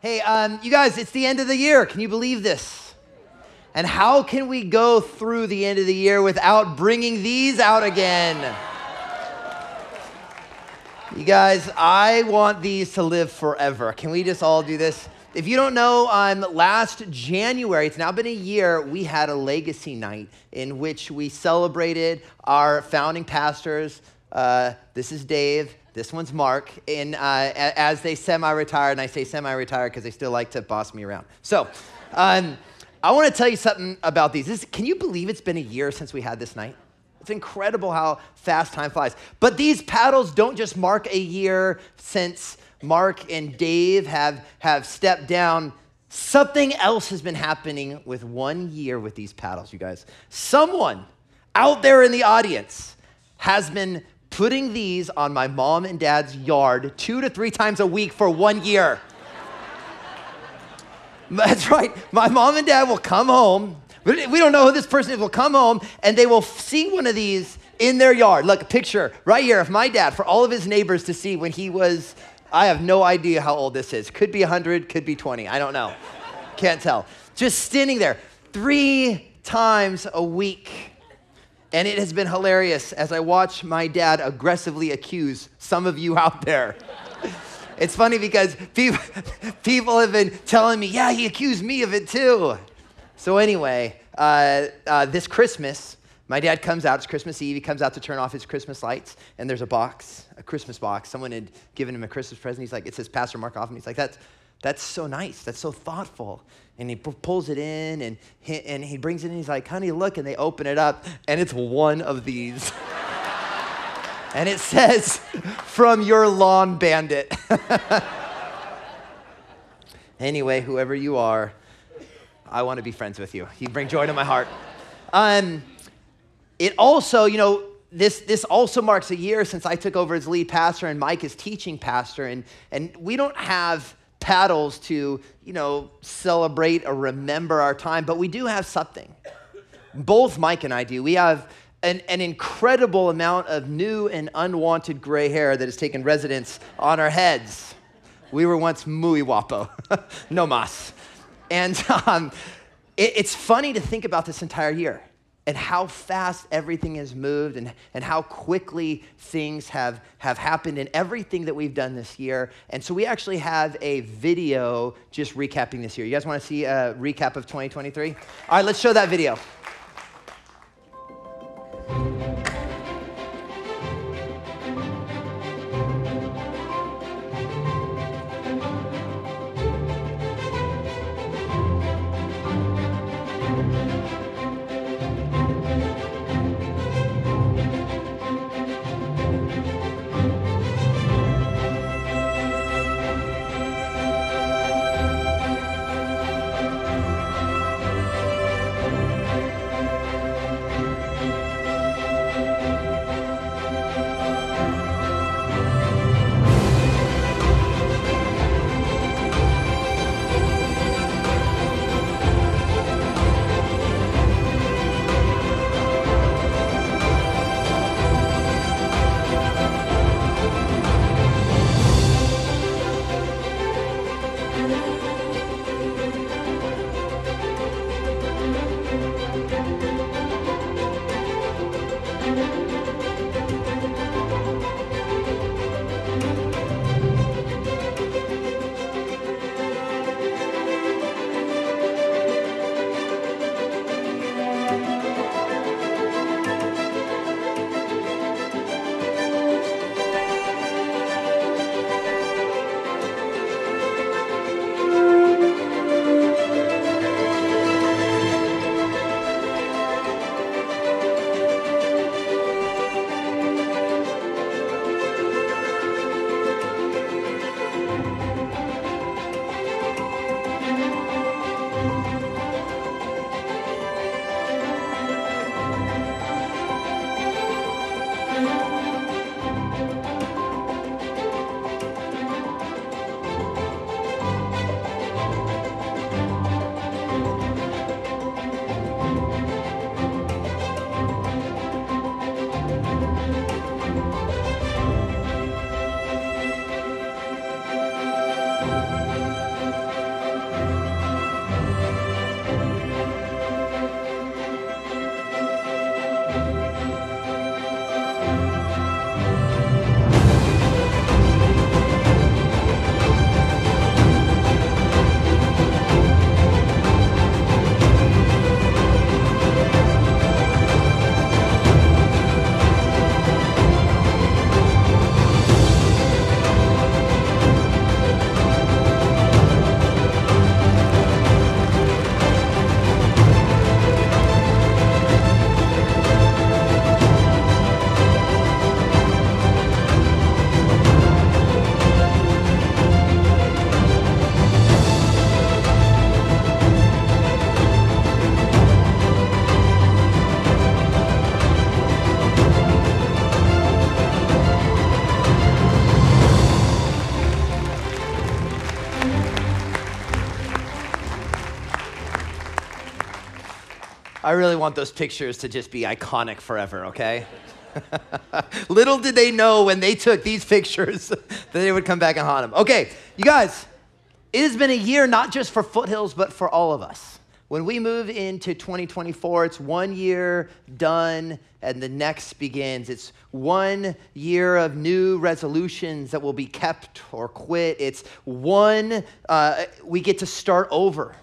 Hey, um, you guys, it's the end of the year. Can you believe this? And how can we go through the end of the year without bringing these out again? You guys, I want these to live forever. Can we just all do this? If you don't know, um, last January, it's now been a year, we had a legacy night in which we celebrated our founding pastors. Uh, this is Dave. This one's Mark, and uh, as they semi-retire, and I say semi-retire because they still like to boss me around. So, um, I want to tell you something about these. This, can you believe it's been a year since we had this night? It's incredible how fast time flies. But these paddles don't just mark a year since Mark and Dave have, have stepped down. Something else has been happening with one year with these paddles, you guys. Someone out there in the audience has been putting these on my mom and dad's yard two to three times a week for one year. That's right. My mom and dad will come home. We don't know who this person is. Will come home and they will see one of these in their yard. Look, a picture right here of my dad for all of his neighbors to see when he was. I have no idea how old this is. Could be 100, could be 20. I don't know. Can't tell. Just standing there three times a week. And it has been hilarious as I watch my dad aggressively accuse some of you out there. It's funny because people, people have been telling me, yeah, he accused me of it too. So, anyway, uh, uh, this Christmas, my dad comes out, it's Christmas Eve, he comes out to turn off his Christmas lights, and there's a box, a Christmas box. Someone had given him a Christmas present. He's like, it says Pastor Mark Hoffman. He's like, that's, that's so nice. That's so thoughtful. And he pulls it in and he, and he brings it in. He's like, honey, look. And they open it up and it's one of these. and it says, from your lawn bandit. anyway, whoever you are, I want to be friends with you. You bring joy to my heart. Um, it also, you know, this, this also marks a year since I took over as lead pastor and Mike is teaching pastor. And, and we don't have paddles to, you know, celebrate or remember our time, but we do have something. Both Mike and I do. We have an, an incredible amount of new and unwanted gray hair that has taken residence on our heads. We were once muy guapo, no mas. And um, it, it's funny to think about this entire year and how fast everything has moved and, and how quickly things have, have happened in everything that we've done this year. And so we actually have a video just recapping this year. You guys want to see a recap of 2023? All right, let's show that video. I really want those pictures to just be iconic forever, okay? Little did they know when they took these pictures that they would come back and haunt them. Okay, you guys, it has been a year not just for Foothills, but for all of us. When we move into 2024, it's one year done and the next begins. It's one year of new resolutions that will be kept or quit. It's one, uh, we get to start over.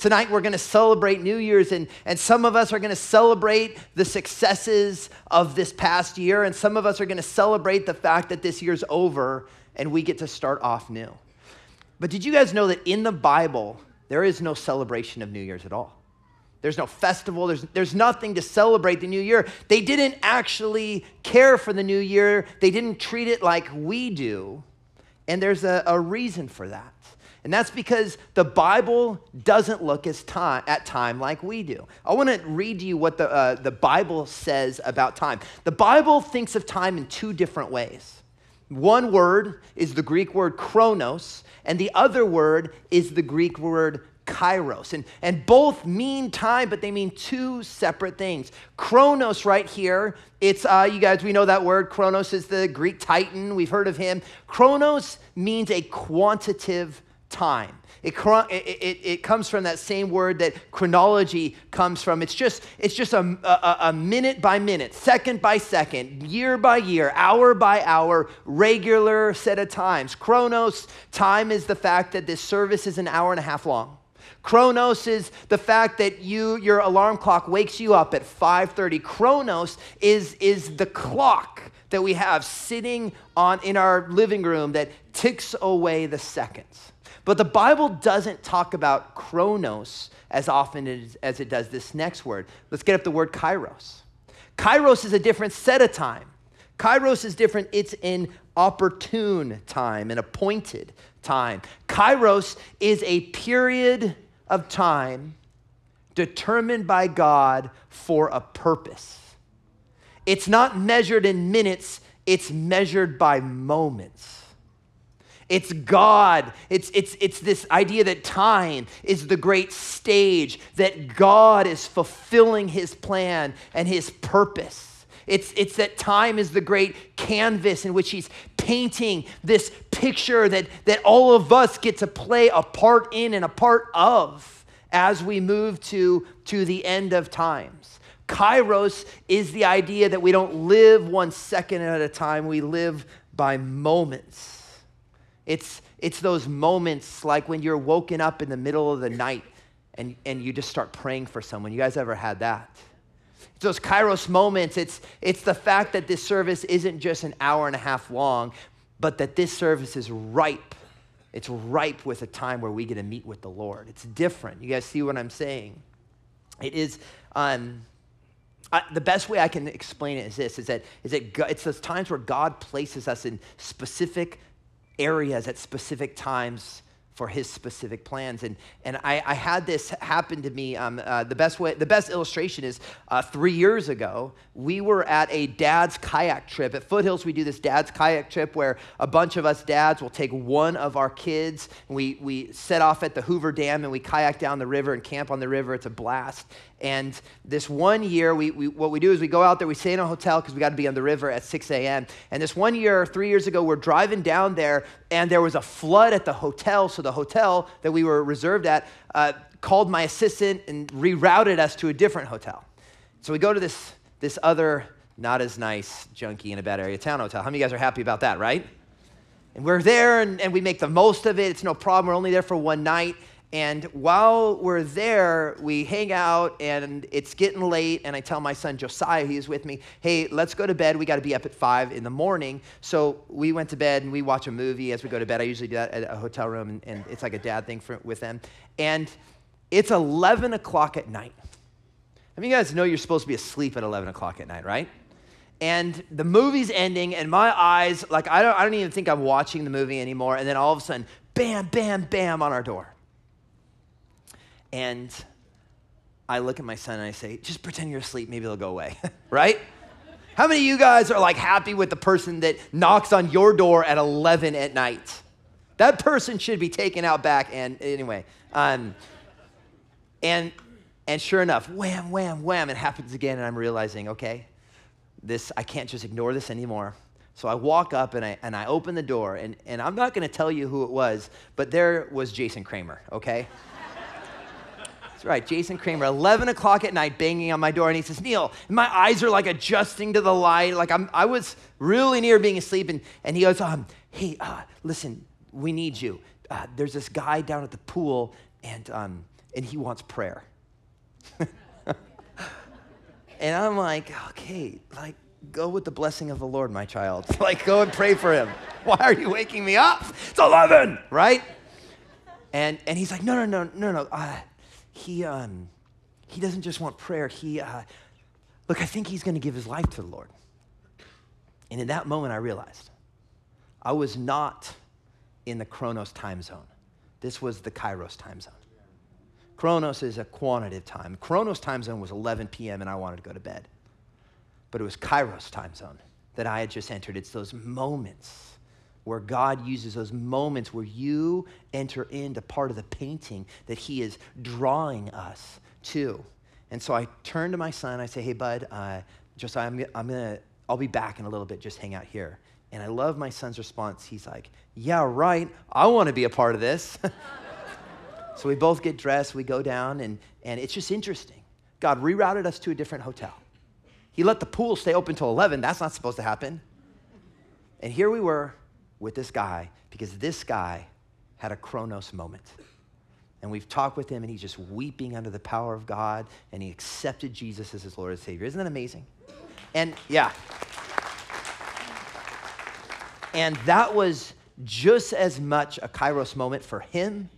Tonight, we're going to celebrate New Year's, and, and some of us are going to celebrate the successes of this past year, and some of us are going to celebrate the fact that this year's over and we get to start off new. But did you guys know that in the Bible, there is no celebration of New Year's at all? There's no festival. There's, there's nothing to celebrate the new year. They didn't actually care for the new year. They didn't treat it like we do. And there's a, a reason for that. And that's because the Bible doesn't look as time, at time like we do. I want to read to you what the, uh, the Bible says about time. The Bible thinks of time in two different ways. One word is the Greek word chronos, and the other word is the Greek word kairos. And, and both mean time, but they mean two separate things. Chronos, right here, it's, uh, you guys, we know that word. Chronos is the Greek titan. We've heard of him. Chronos means a quantitative time. It, it, it, comes from that same word that chronology comes from. It's just, it's just a, a, a, minute by minute, second by second, year by year, hour by hour, regular set of times. Chronos, time is the fact that this service is an hour and a half long. Chronos is the fact that you, your alarm clock wakes you up at 5.30. Chronos is, is the clock that we have sitting on in our living room that ticks away the seconds. But the Bible doesn't talk about chronos as often as, it does this next word. Let's get up the word kairos. Kairos is a different set of time. Kairos is different. It's an opportune time, an appointed time. Kairos is a period of time determined by God for a purpose. It's not measured in minutes, it's measured by moments. It's God. It's, it's, it's this idea that time is the great stage, that God is fulfilling his plan and his purpose. It's, it's that time is the great canvas in which he's painting this picture that, that all of us get to play a part in and a part of as we move to, to the end of times. Kairos is the idea that we don't live one second at a time, we live by moments. It's, it's those moments like when you're woken up in the middle of the night and, and you just start praying for someone. You guys ever had that? It's those kairos moments. It's, it's the fact that this service isn't just an hour and a half long, but that this service is ripe. It's ripe with a time where we get to meet with the Lord. It's different. You guys see what I'm saying? It is. Um, I, the best way I can explain it is this: is that is that it's those times where God places us in specific areas at specific times for his specific plans. And, and I, I had this happen to me. Um, uh, the, best way, the best illustration is uh, three years ago, we were at a dad's kayak trip. At Foothills, we do this dad's kayak trip where a bunch of us dads will take one of our kids we, we set off at the Hoover Dam and we kayak down the river and camp on the river. It's a blast. And this one year, we, we, what we do is we go out there, we stay in a hotel because we got to be on the river at 6 a.m. And this one year, three years ago, we're driving down there, and there was a flood at the hotel. So the hotel that we were reserved at uh, called my assistant and rerouted us to a different hotel. So we go to this, this other, not as nice, junky in a bad area town hotel. How many of you guys are happy about that, right? And we're there and, and we make the most of it. It's no problem. We're only there for one night. And while we're there, we hang out and it's getting late. And I tell my son Josiah, he's with me, hey, let's go to bed. We got to be up at five in the morning. So we went to bed and we watch a movie as we go to bed. I usually do that at a hotel room, and, it's like a dad thing for, with them. And it's 11 o'clock at night. I mean, you guys know you're supposed to be asleep at 11 o'clock at night, right? And the movie's ending, and my eyes, like, I don't, I don't even think I'm watching the movie anymore. And then all of a sudden, bam, bam, bam on our door. And I look at my son and I say, just pretend you're asleep, maybe it'll go away, right? How many of you guys are like happy with the person that knocks on your door at 11 at night? That person should be taken out back. And anyway, um, and And sure enough, wham, wham, wham, it happens again. And I'm realizing, okay, this, I can't just ignore this anymore. So I walk up and I, and I open the door, and, and I'm not going to tell you who it was, but there was Jason Kramer, okay? That's right, Jason Kramer, 11 o'clock at night, banging on my door, and he says, Neil, my eyes are like adjusting to the light. Like I'm, I was really near being asleep, and, and he goes, um, hey, uh, listen, we need you. Uh, there's this guy down at the pool, and, um, and he wants prayer. and I'm like, okay, like, go with the blessing of the Lord, my child. like, go and pray for him. Why are you waking me up? It's 11, right? And, and he's like, no, no, no, no, no. Uh, he, um, he doesn't just want prayer. He, uh, look, I think he's going to give his life to the Lord. And in that moment, I realized I was not in the Chronos time zone. This was the Kairos time zone. Chronos is a quantitative time. Chronos time zone was 11 p.m., and I wanted to go to bed but it was Kairos time zone that I had just entered. It's those moments where God uses those moments where you enter into part of the painting that He is drawing us to. And so I turn to my son. I say, "Hey, bud, uh, just I'm, I'm gonna, I'll be back in a little bit. Just hang out here." And I love my son's response. He's like, "Yeah, right. I want to be a part of this." so we both get dressed. We go down, and and it's just interesting. God rerouted us to a different hotel. He let the pool stay open till 11. That's not supposed to happen. And here we were with this guy because this guy had a Chronos moment. And we've talked with him, and he's just weeping under the power of God, and he accepted Jesus as his Lord and Savior. Isn't that amazing? And yeah. And that was just as much a Kairos moment for him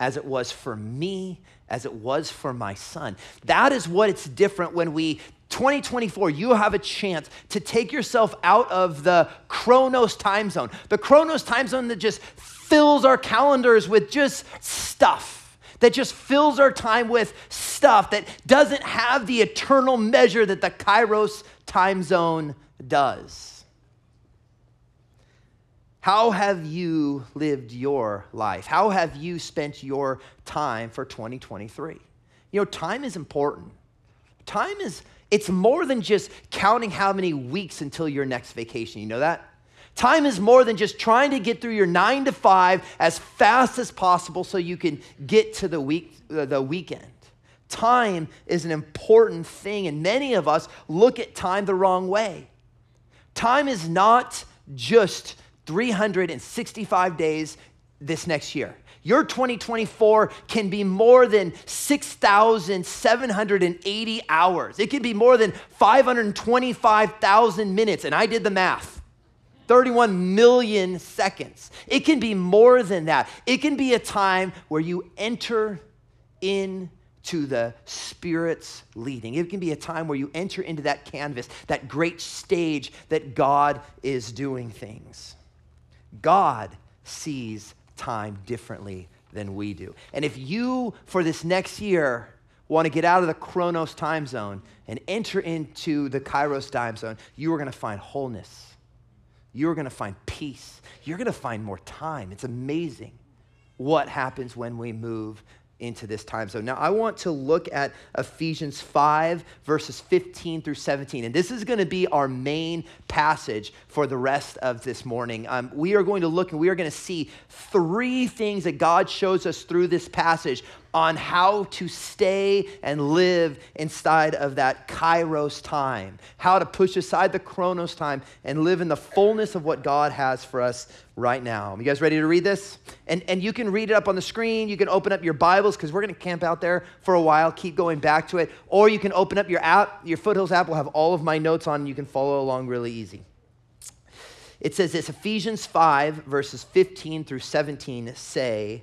as it was for me, as it was for my son. That is what it's different when we 2024, you have a chance to take yourself out of the Chronos time zone, the Chronos time zone that just fills our calendars with just stuff, that just fills our time with stuff, that doesn't have the eternal measure that the Kairos time zone does. How have you lived your life? How have you spent your time for 2023? You know, time is important. Time is it's more than just counting how many weeks until your next vacation. You know that? Time is more than just trying to get through your nine to five as fast as possible so you can get to the, week, uh, the weekend. Time is an important thing, and many of us look at time the wrong way. Time is not just 365 days this next year. Your 2024 can be more than 6,780 hours. It can be more than 525,000 minutes. And I did the math 31 million seconds. It can be more than that. It can be a time where you enter into the Spirit's leading. It can be a time where you enter into that canvas, that great stage that God is doing things. God sees time differently than we do. And if you, for this next year, want to get out of the Chronos time zone and enter into the Kairos time zone, you are going to find wholeness. You're going to find peace. You're going to find more time. It's amazing what happens when we move into this time zone. Now, I want to look at Ephesians 5, verses 15 through 17. And this is going to be our main passage for the rest of this morning. Um, we are going to look and we are going to see three things that God shows us through this passage on how to stay and live inside of that kairos time, how to push aside the chronos time and live in the fullness of what God has for us right now. You guys ready to read this? And, and you can read it up on the screen. You can open up your Bibles because we're going to camp out there for a while, keep going back to it. Or you can open up your app. Your Foothills app will have all of my notes on, you can follow along really easy. It says this Ephesians 5, verses 15 through 17 say,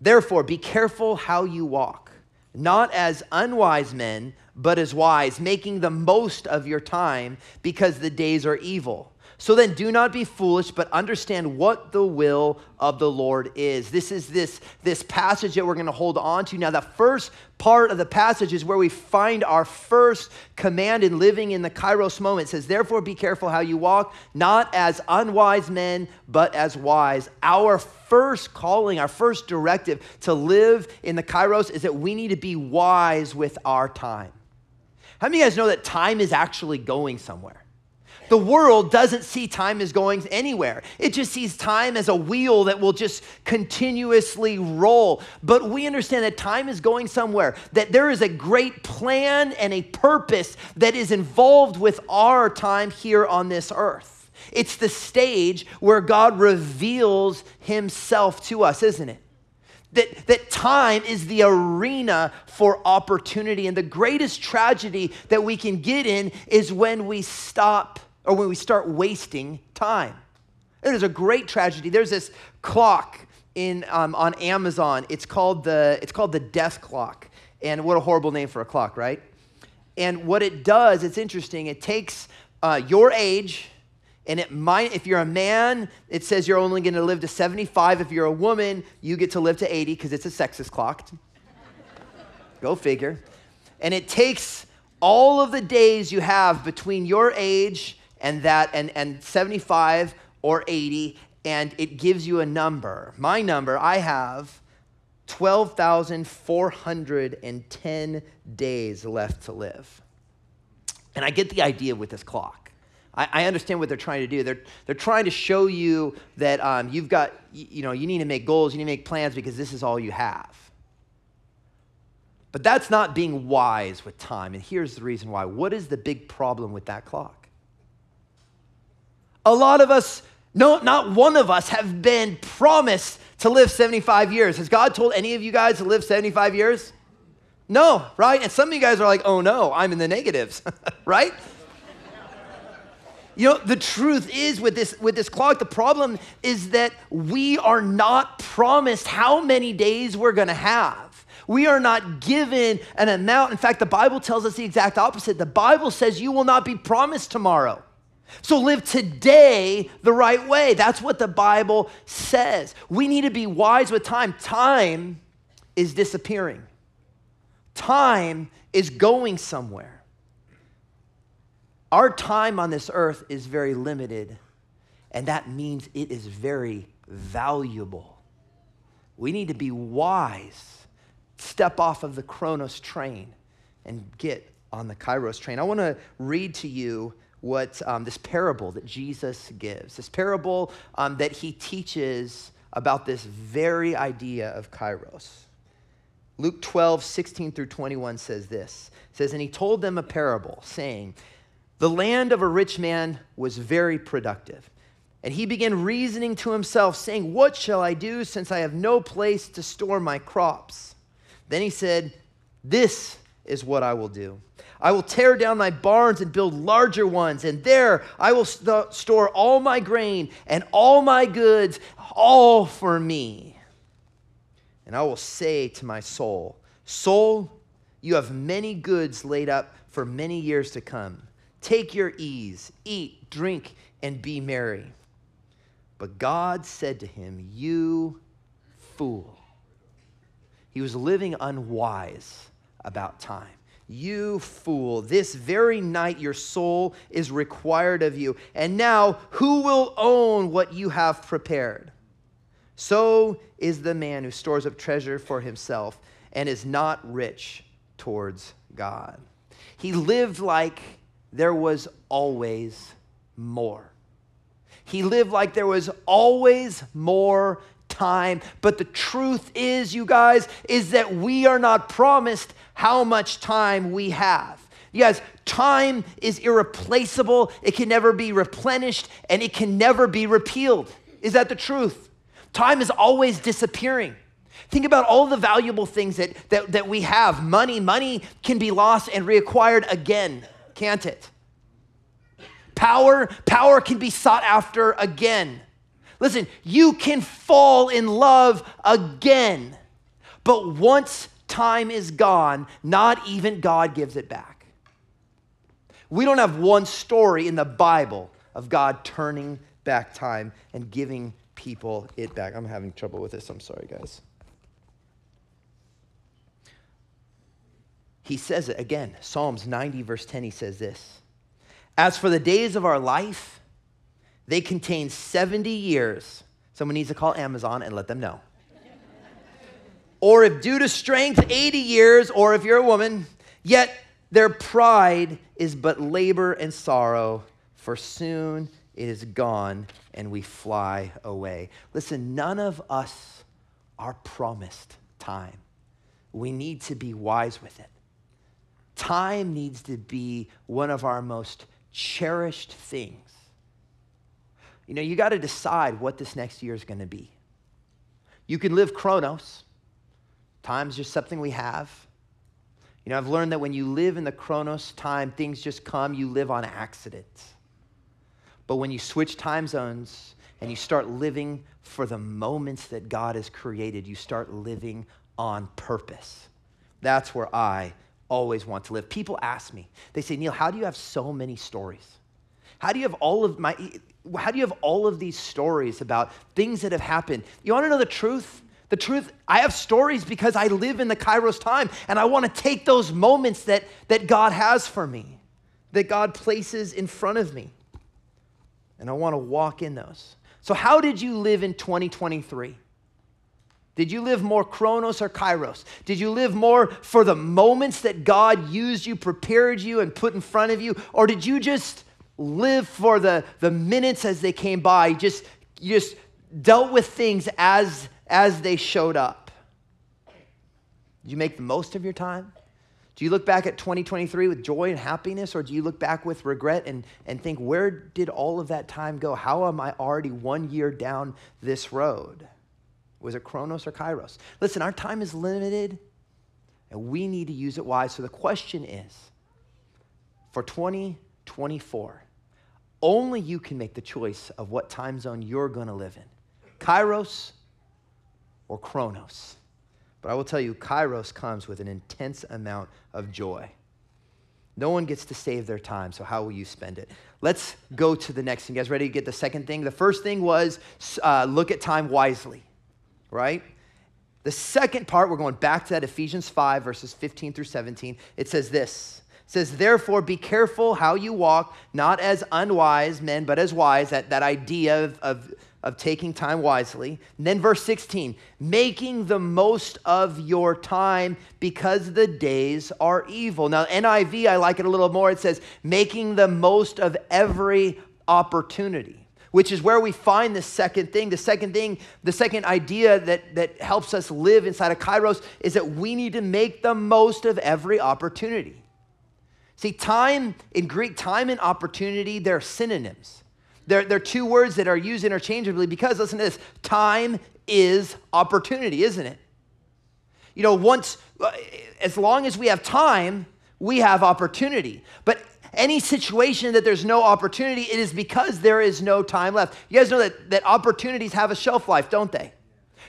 Therefore, be careful how you walk, not as unwise men, but as wise, making the most of your time because the days are evil. So then do not be foolish, but understand what the will of the Lord is. This is this, this passage that we're going to hold on to. Now, the first part of the passage is where we find our first command in living in the kairos moment. It says, Therefore, be careful how you walk, not as unwise men, but as wise. Our first calling, our first directive to live in the kairos is that we need to be wise with our time. How many of you guys know that time is actually going somewhere? The world doesn't see time as going anywhere. It just sees time as a wheel that will just continuously roll. But we understand that time is going somewhere, that there is a great plan and a purpose that is involved with our time here on this earth. It's the stage where God reveals himself to us, isn't it? That, that time is the arena for opportunity. And the greatest tragedy that we can get in is when we stop or when we start wasting time. It is a great tragedy. There's this clock in, um, on Amazon. It's called, the, it's called the death clock. And what a horrible name for a clock, right? And what it does, it's interesting, it takes uh, your age, and it might, if you're a man, it says you're only going to live to 75. If you're a woman, you get to live to 80 because it's a sexist clock. Go figure. And it takes all of the days you have between your age and that and, and 75 or 80 and it gives you a number. My number i have 12410 days left to live. And i get the idea with this clock. I, I understand what they're trying to do. They're, they're trying to show you that um, you've got you know you need to make goals you need to make plans because this is all you have. But that's not being wise with time. And here's the reason why. What is the big problem with that clock a lot of us, no, not one of us, have been promised to live 75 years. Has God told any of you guys to live 75 years? No, right? And some of you guys are like, oh no, I'm in the negatives, right? You know, the truth is with this with this clock, the problem is that we are not promised how many days we're going to have. We are not given an amount. In fact, the Bible tells us the exact opposite. The Bible says you will not be promised tomorrow. So live today the right way. That's what the Bible says. We need to be wise with time. Time is disappearing, time is going somewhere. Our time on this earth is very limited, and that means it is very valuable. We need to be wise, step off of the Chronos train, and get on the Kairos train. I want to read to you what um, this parable that Jesus gives, this parable um, that he teaches about this very idea of kairos. Luke 12, 16 through 21 says this. It says, And he told them a parable, saying, The land of a rich man was very productive. And he began reasoning to himself, saying, What shall I do since I have no place to store my crops? Then he said, This is what I will do. I will tear down my barns and build larger ones, and there I will st- store all my grain and all my goods, all for me. And I will say to my soul, Soul, you have many goods laid up for many years to come. Take your ease, eat, drink, and be merry. But God said to him, You fool. He was living unwise about time. You fool, this very night your soul is required of you. And now, who will own what you have prepared? So is the man who stores up treasure for himself and is not rich towards God. He lived like there was always more. He lived like there was always more time. But the truth is, you guys, is that we are not promised how much time we have. You guys, time is irreplaceable, it can never be replenished, and it can never be repealed. Is that the truth? Time is always disappearing. Think about all the valuable things that, that, that we have. Money, money can be lost and reacquired again, can't it? Power, power can be sought after again. Listen, you can fall in love again, but once time is gone, not even God gives it back. We don't have one story in the Bible of God turning back time and giving people it back. I'm having trouble with this. I'm sorry, guys. He says it again. Psalms 90, verse 10, he says this As for the days of our life, they contain 70 years. Someone needs to call Amazon and let them know. or if due to strength, 80 years, or if you're a woman, yet their pride is but labor and sorrow, for soon it is gone and we fly away. Listen, none of us are promised time. We need to be wise with it. Time needs to be one of our most cherished things. You know, you got to decide what this next year is going to be. You can live chronos. Time's just something we have. You know, I've learned that when you live in the chronos time, things just come, you live on accidents. But when you switch time zones and you start living for the moments that God has created, you start living on purpose. That's where I always want to live. People ask me, they say, Neil, how do you have so many stories? How do you have all of my how do you have all of these stories about things that have happened? You want to know the truth? The truth, I have stories because I live in the Kairos time and I want to take those moments that, that God has for me, that God places in front of me. And I want to walk in those. So, how did you live in 2023? Did you live more chronos or kairos? Did you live more for the moments that God used you, prepared you, and put in front of you? Or did you just live for the, the minutes as they came by? Just, you just dealt with things as, as they showed up? Did you make the most of your time? Do you look back at 2023 with joy and happiness, or do you look back with regret and, and think, where did all of that time go? How am I already one year down this road? Was it Chronos or Kairos? Listen, our time is limited and we need to use it wise. So the question is for 2024, only you can make the choice of what time zone you're going to live in Kairos or Chronos. But I will tell you, Kairos comes with an intense amount of joy. No one gets to save their time, so how will you spend it? Let's go to the next thing. You guys ready to get the second thing? The first thing was uh, look at time wisely right? The second part, we're going back to that Ephesians 5, verses 15 through 17. It says this. It says, therefore, be careful how you walk, not as unwise men, but as wise. That, that idea of, of, of taking time wisely. And then verse 16, making the most of your time because the days are evil. Now, NIV, I like it a little more. It says, making the most of every opportunity which is where we find the second thing. The second thing, the second idea that, that helps us live inside of Kairos is that we need to make the most of every opportunity. See, time in Greek, time and opportunity, they're synonyms. They're, they're two words that are used interchangeably because, listen to this, time is opportunity, isn't it? You know, once, uh, as long as we have time, we have opportunity. But any situation that there's no opportunity, it is because there is no time left. You guys know that, that opportunities have a shelf life, don't they?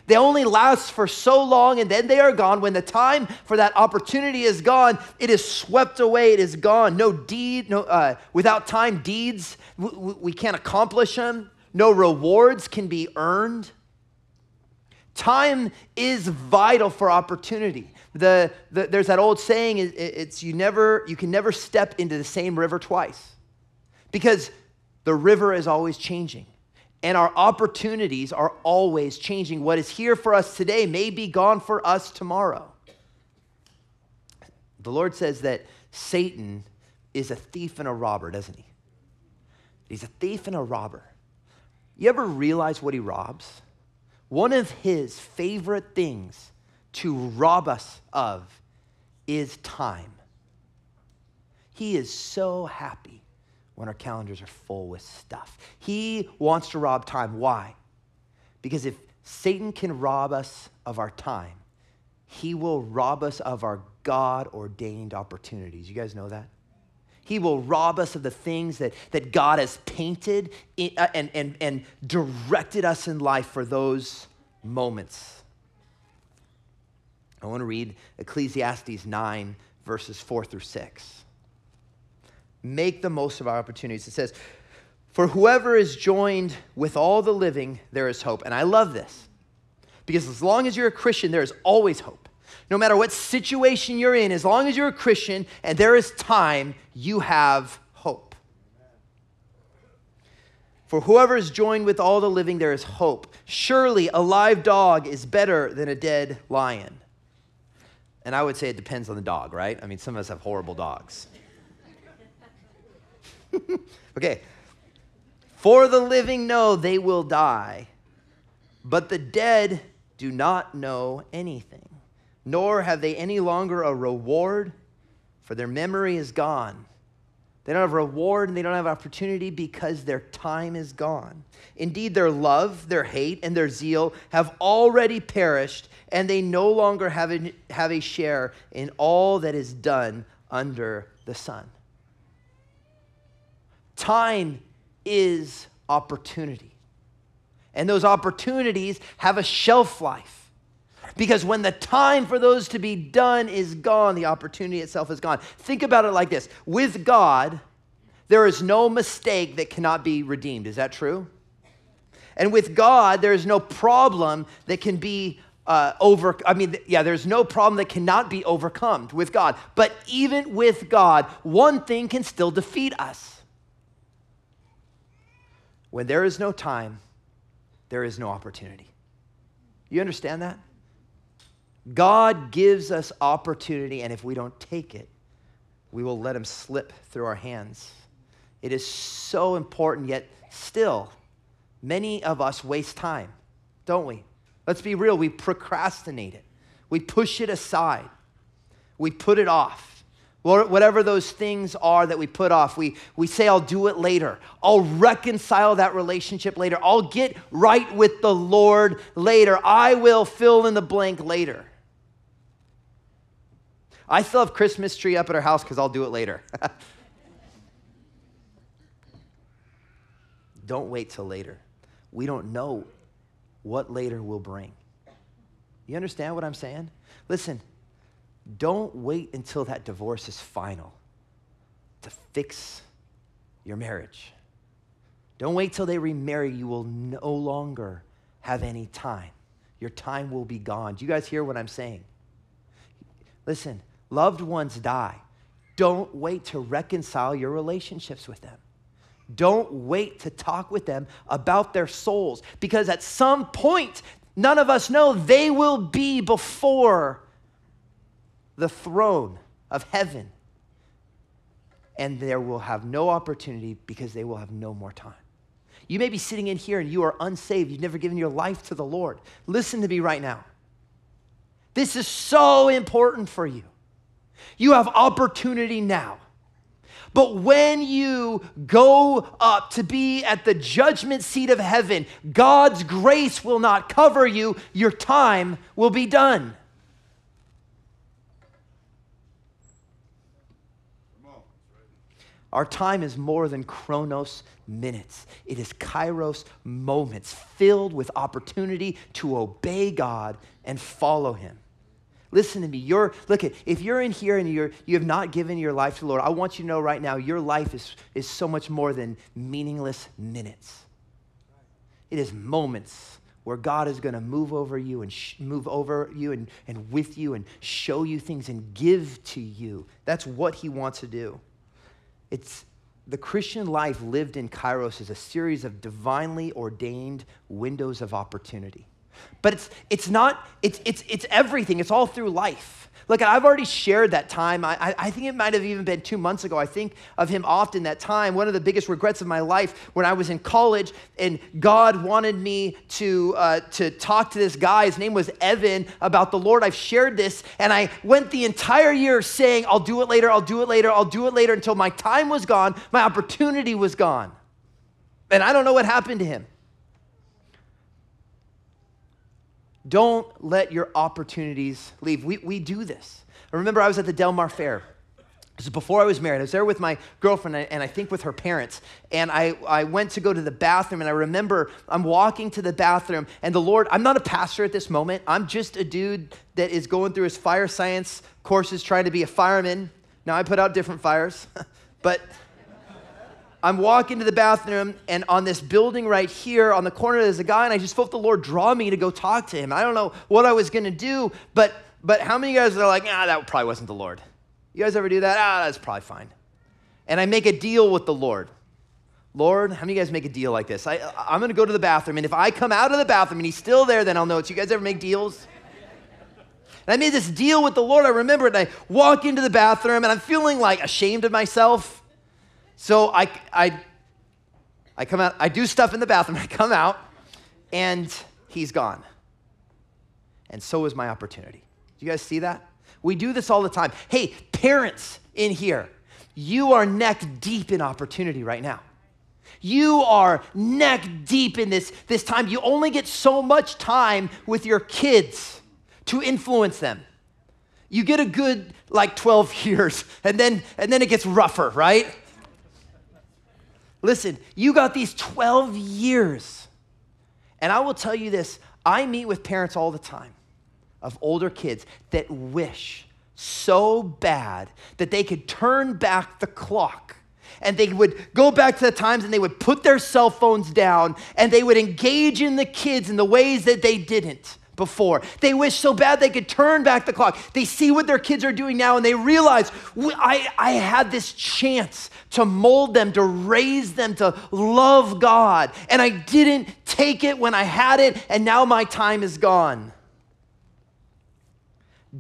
They only last for so long and then they are gone. When the time for that opportunity is gone, it is swept away, it is gone. No deed, no, uh, without time, deeds, we, we can't accomplish them. No rewards can be earned. Time is vital for opportunity. The, the, there's that old saying, it's you never, you can never step into the same river twice because the river is always changing and our opportunities are always changing. What is here for us today may be gone for us tomorrow. The Lord says that Satan is a thief and a robber, doesn't he? He's a thief and a robber. You ever realize what he robs? One of his favorite things to rob us of is time. He is so happy when our calendars are full with stuff. He wants to rob time. Why? Because if Satan can rob us of our time, he will rob us of our God ordained opportunities. You guys know that? He will rob us of the things that, that God has painted in, uh, and, and, and directed us in life for those moments. I want to read Ecclesiastes 9, verses 4 through 6. Make the most of our opportunities. It says, For whoever is joined with all the living, there is hope. And I love this because as long as you're a Christian, there is always hope. No matter what situation you're in, as long as you're a Christian and there is time, you have hope. For whoever is joined with all the living, there is hope. Surely a live dog is better than a dead lion. And I would say it depends on the dog, right? I mean, some of us have horrible dogs. okay. For the living know they will die, but the dead do not know anything, nor have they any longer a reward, for their memory is gone. They don't have reward and they don't have opportunity because their time is gone. Indeed, their love, their hate, and their zeal have already perished, and they no longer have a, have a share in all that is done under the sun. Time is opportunity. And those opportunities have a shelf life. Because when the time for those to be done is gone, the opportunity itself is gone. Think about it like this with God, there is no mistake that cannot be redeemed. Is that true? And with God, there is no problem that can be uh, over. I mean, yeah, there's no problem that cannot be overcome with God. But even with God, one thing can still defeat us. When there is no time, there is no opportunity. You understand that? God gives us opportunity, and if we don't take it, we will let him slip through our hands. It is so important, yet still, many of us waste time, don't we? Let's be real, we procrastinate it, we push it aside, we put it off. Whatever those things are that we put off, we, we say, I'll do it later. I'll reconcile that relationship later. I'll get right with the Lord later. I will fill in the blank later. I still have Christmas tree up at our house because I'll do it later. don't wait till later. We don't know what later will bring. You understand what I'm saying? Listen, don't wait until that divorce is final to fix your marriage. Don't wait till they remarry. You will no longer have any time. Your time will be gone. Do you guys hear what I'm saying? Listen, loved ones die. Don't wait to reconcile your relationships with them. Don't wait to talk with them about their souls because at some point, none of us know, they will be before the throne of heaven. And there will have no opportunity because they will have no more time. You may be sitting in here and you are unsaved. You've never given your life to the Lord. Listen to me right now. This is so important for you. You have opportunity now. But when you go up to be at the judgment seat of heaven, God's grace will not cover you. Your time will be done. Our time is more than chronos minutes. It is kairos moments filled with opportunity to obey God and follow him. Listen to me. You're look at if you're in here and you're you have not given your life to the Lord, I want you to know right now your life is, is so much more than meaningless minutes. It is moments where God is going to move over you and sh- move over you and, and with you and show you things and give to you. That's what he wants to do. It's the Christian life lived in Kairos is a series of divinely ordained windows of opportunity. But it's, it's not, it's, it's, it's everything, it's all through life. Look, I've already shared that time. I, I think it might have even been two months ago. I think of him often that time. One of the biggest regrets of my life when I was in college and God wanted me to, uh, to talk to this guy. His name was Evan about the Lord. I've shared this and I went the entire year saying, I'll do it later, I'll do it later, I'll do it later until my time was gone, my opportunity was gone. And I don't know what happened to him. Don't let your opportunities leave. We, we do this. I remember I was at the Del Mar Fair. This is before I was married. I was there with my girlfriend and I think with her parents. And I, I went to go to the bathroom. And I remember I'm walking to the bathroom. And the Lord, I'm not a pastor at this moment. I'm just a dude that is going through his fire science courses trying to be a fireman. Now I put out different fires. but I'm walking to the bathroom, and on this building right here on the corner, there's a guy, and I just felt the Lord draw me to go talk to him. I don't know what I was gonna do, but but how many of you guys are like, ah, that probably wasn't the Lord? You guys ever do that? Ah, that's probably fine. And I make a deal with the Lord. Lord, how many of you guys make a deal like this? I, I'm gonna go to the bathroom, and if I come out of the bathroom and he's still there, then I'll know it's you guys ever make deals? And I made this deal with the Lord. I remember it. And I walk into the bathroom and I'm feeling like ashamed of myself. So I, I, I come out, I do stuff in the bathroom. I come out and he's gone. And so is my opportunity. Do you guys see that? We do this all the time. Hey, parents in here, you are neck deep in opportunity right now. You are neck deep in this, this time. You only get so much time with your kids to influence them. You get a good like 12 years and then and then it gets rougher, right? Listen, you got these 12 years. And I will tell you this, I meet with parents all the time of older kids that wish so bad that they could turn back the clock and they would go back to the times and they would put their cell phones down and they would engage in the kids in the ways that they didn't before. They wish so bad they could turn back the clock. They see what their kids are doing now and they realize I, I had this chance to mold them, to raise them, to love God. And I didn't take it when I had it, and now my time is gone.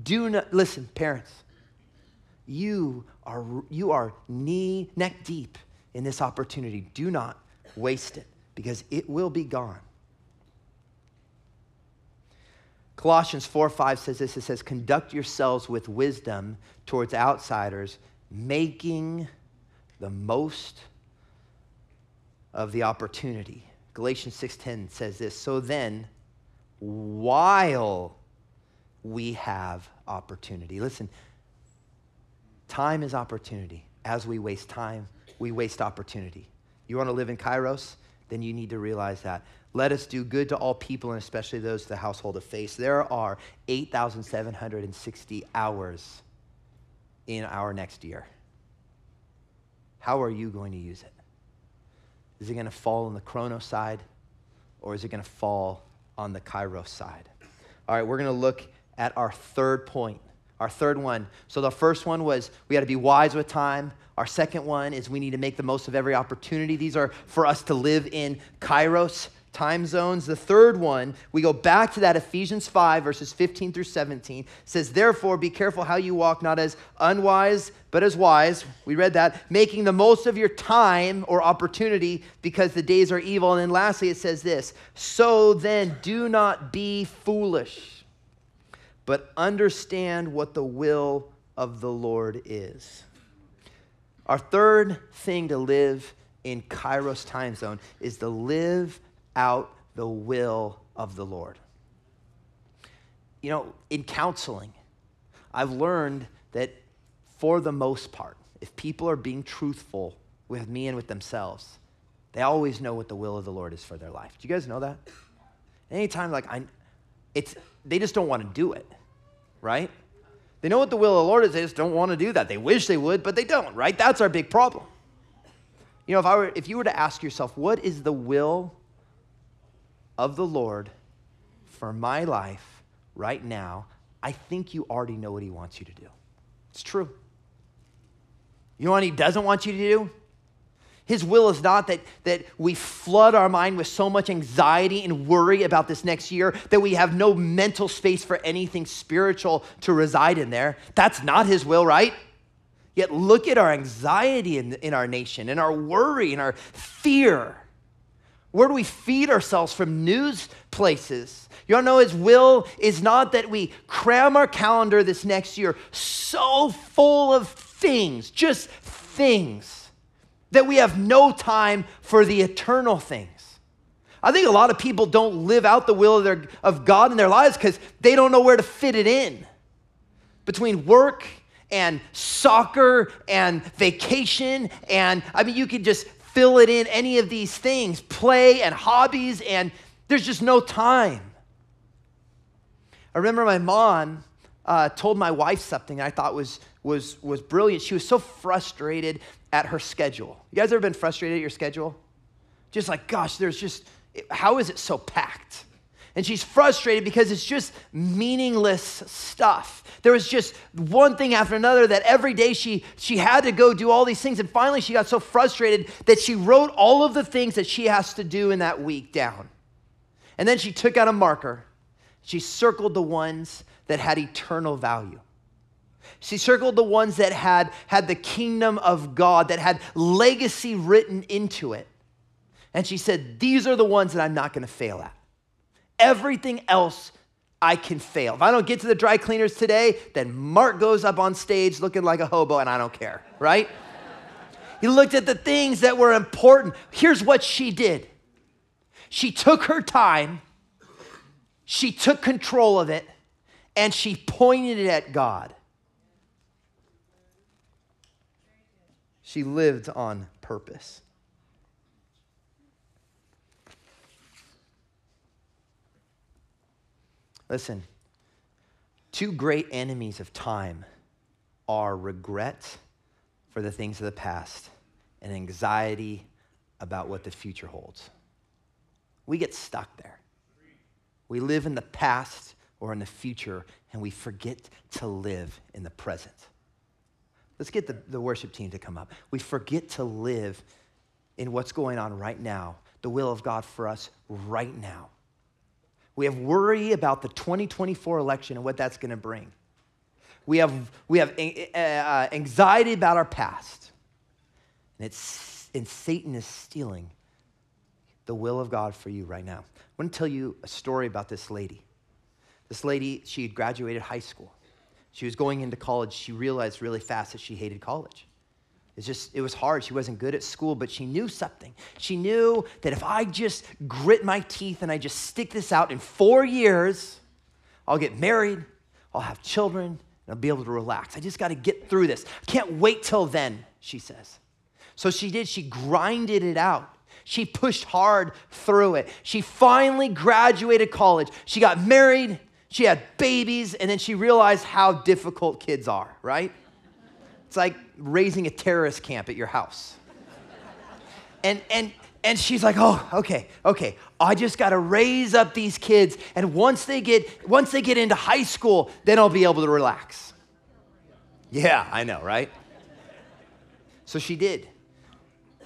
Do not, listen, parents, you are, you are knee, neck deep in this opportunity. Do not waste it because it will be gone. Colossians 4 5 says this it says, Conduct yourselves with wisdom towards outsiders, making the most of the opportunity. Galatians 6:10 says this, so then while we have opportunity. Listen, time is opportunity. As we waste time, we waste opportunity. You want to live in Kairos? Then you need to realize that. Let us do good to all people, and especially those of the household of faith. There are 8,760 hours in our next year. How are you going to use it? Is it going to fall on the chronos side, or is it going to fall on the kairos side? All right, we're going to look at our third point, our third one. So the first one was we got to be wise with time. Our second one is we need to make the most of every opportunity. These are for us to live in kairos time zones. The third one, we go back to that Ephesians 5, verses 15 through 17, says, Therefore, be careful how you walk, not as unwise, but as wise. We read that, making the most of your time or opportunity because the days are evil. And then lastly, it says this So then, do not be foolish, but understand what the will of the Lord is. Our third thing to live in Kairos time zone is to live out the will of the Lord. You know, in counseling, I've learned that for the most part, if people are being truthful with me and with themselves, they always know what the will of the Lord is for their life. Do you guys know that? Anytime, like, I, it's, they just don't want to do it, right? They know what the will of the Lord is, they just don't want to do that. They wish they would, but they don't, right? That's our big problem. You know, if, I were, if you were to ask yourself, what is the will of the Lord for my life right now, I think you already know what He wants you to do. It's true. You know what He doesn't want you to do? His will is not that, that we flood our mind with so much anxiety and worry about this next year that we have no mental space for anything spiritual to reside in there. That's not His will, right? Yet look at our anxiety in, in our nation and our worry and our fear. Where do we feed ourselves from news places? You all know his will is not that we cram our calendar this next year so full of things, just things, that we have no time for the eternal things. I think a lot of people don't live out the will of, their, of God in their lives because they don't know where to fit it in. Between work and soccer and vacation, and I mean, you could just fill it in any of these things play and hobbies, and there's just no time. I remember my mom uh, told my wife something I thought was, was, was brilliant. She was so frustrated at her schedule. You guys ever been frustrated at your schedule? Just like, gosh, there's just, how is it so packed? And she's frustrated because it's just meaningless stuff. There was just one thing after another that every day she, she had to go do all these things. And finally, she got so frustrated that she wrote all of the things that she has to do in that week down. And then she took out a marker. She circled the ones that had eternal value. She circled the ones that had, had the kingdom of God, that had legacy written into it. And she said, These are the ones that I'm not going to fail at. Everything else I can fail. If I don't get to the dry cleaners today, then Mark goes up on stage looking like a hobo and I don't care, right? he looked at the things that were important. Here's what she did she took her time, she took control of it, and she pointed it at God. She lived on purpose. Listen, two great enemies of time are regret for the things of the past and anxiety about what the future holds. We get stuck there. We live in the past or in the future and we forget to live in the present. Let's get the, the worship team to come up. We forget to live in what's going on right now, the will of God for us right now. We have worry about the 2024 election and what that's going to bring. We have, we have uh, anxiety about our past. And, it's, and Satan is stealing the will of God for you right now. I want to tell you a story about this lady. This lady, she had graduated high school. She was going into college. She realized really fast that she hated college. It's just, it was hard. She wasn't good at school, but she knew something. She knew that if I just grit my teeth and I just stick this out in four years, I'll get married, I'll have children, and I'll be able to relax. I just got to get through this. I can't wait till then, she says. So she did. She grinded it out. She pushed hard through it. She finally graduated college. She got married, she had babies, and then she realized how difficult kids are, right? It's like raising a terrorist camp at your house. And, and, and she's like, oh, okay, okay. I just got to raise up these kids. And once they, get, once they get into high school, then I'll be able to relax. Yeah, I know, right? So she did.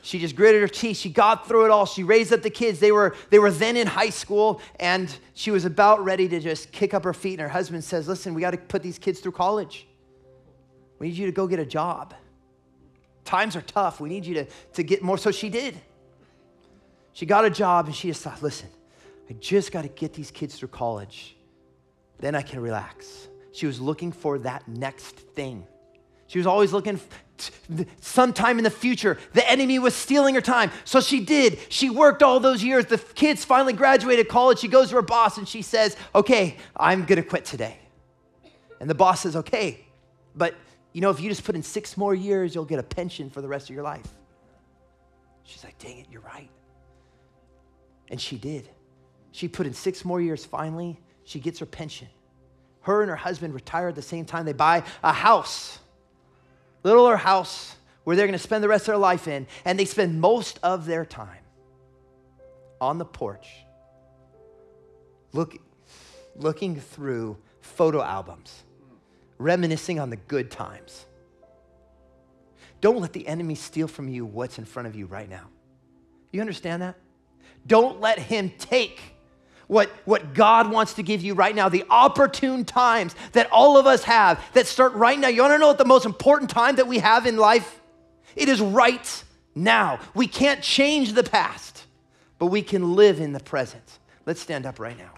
She just gritted her teeth. She got through it all. She raised up the kids. They were, they were then in high school, and she was about ready to just kick up her feet. And her husband says, Listen, we got to put these kids through college. We need you to go get a job. Times are tough. We need you to, to get more. So she did. She got a job and she just thought, listen, I just got to get these kids through college. Then I can relax. She was looking for that next thing. She was always looking sometime in the future. The enemy was stealing her time. So she did. She worked all those years. The kids finally graduated college. She goes to her boss and she says, Okay, I'm going to quit today. And the boss says, Okay, but you know, if you just put in six more years, you'll get a pension for the rest of your life. She's like, dang it, you're right. And she did. She put in six more years. Finally, she gets her pension. Her and her husband retire at the same time. They buy a house, littler house, where they're going to spend the rest of their life in. And they spend most of their time on the porch, look, looking through photo albums reminiscing on the good times. Don't let the enemy steal from you what's in front of you right now. You understand that? Don't let him take what, what God wants to give you right now, the opportune times that all of us have that start right now. You want to know what the most important time that we have in life? It is right now. We can't change the past, but we can live in the present. Let's stand up right now.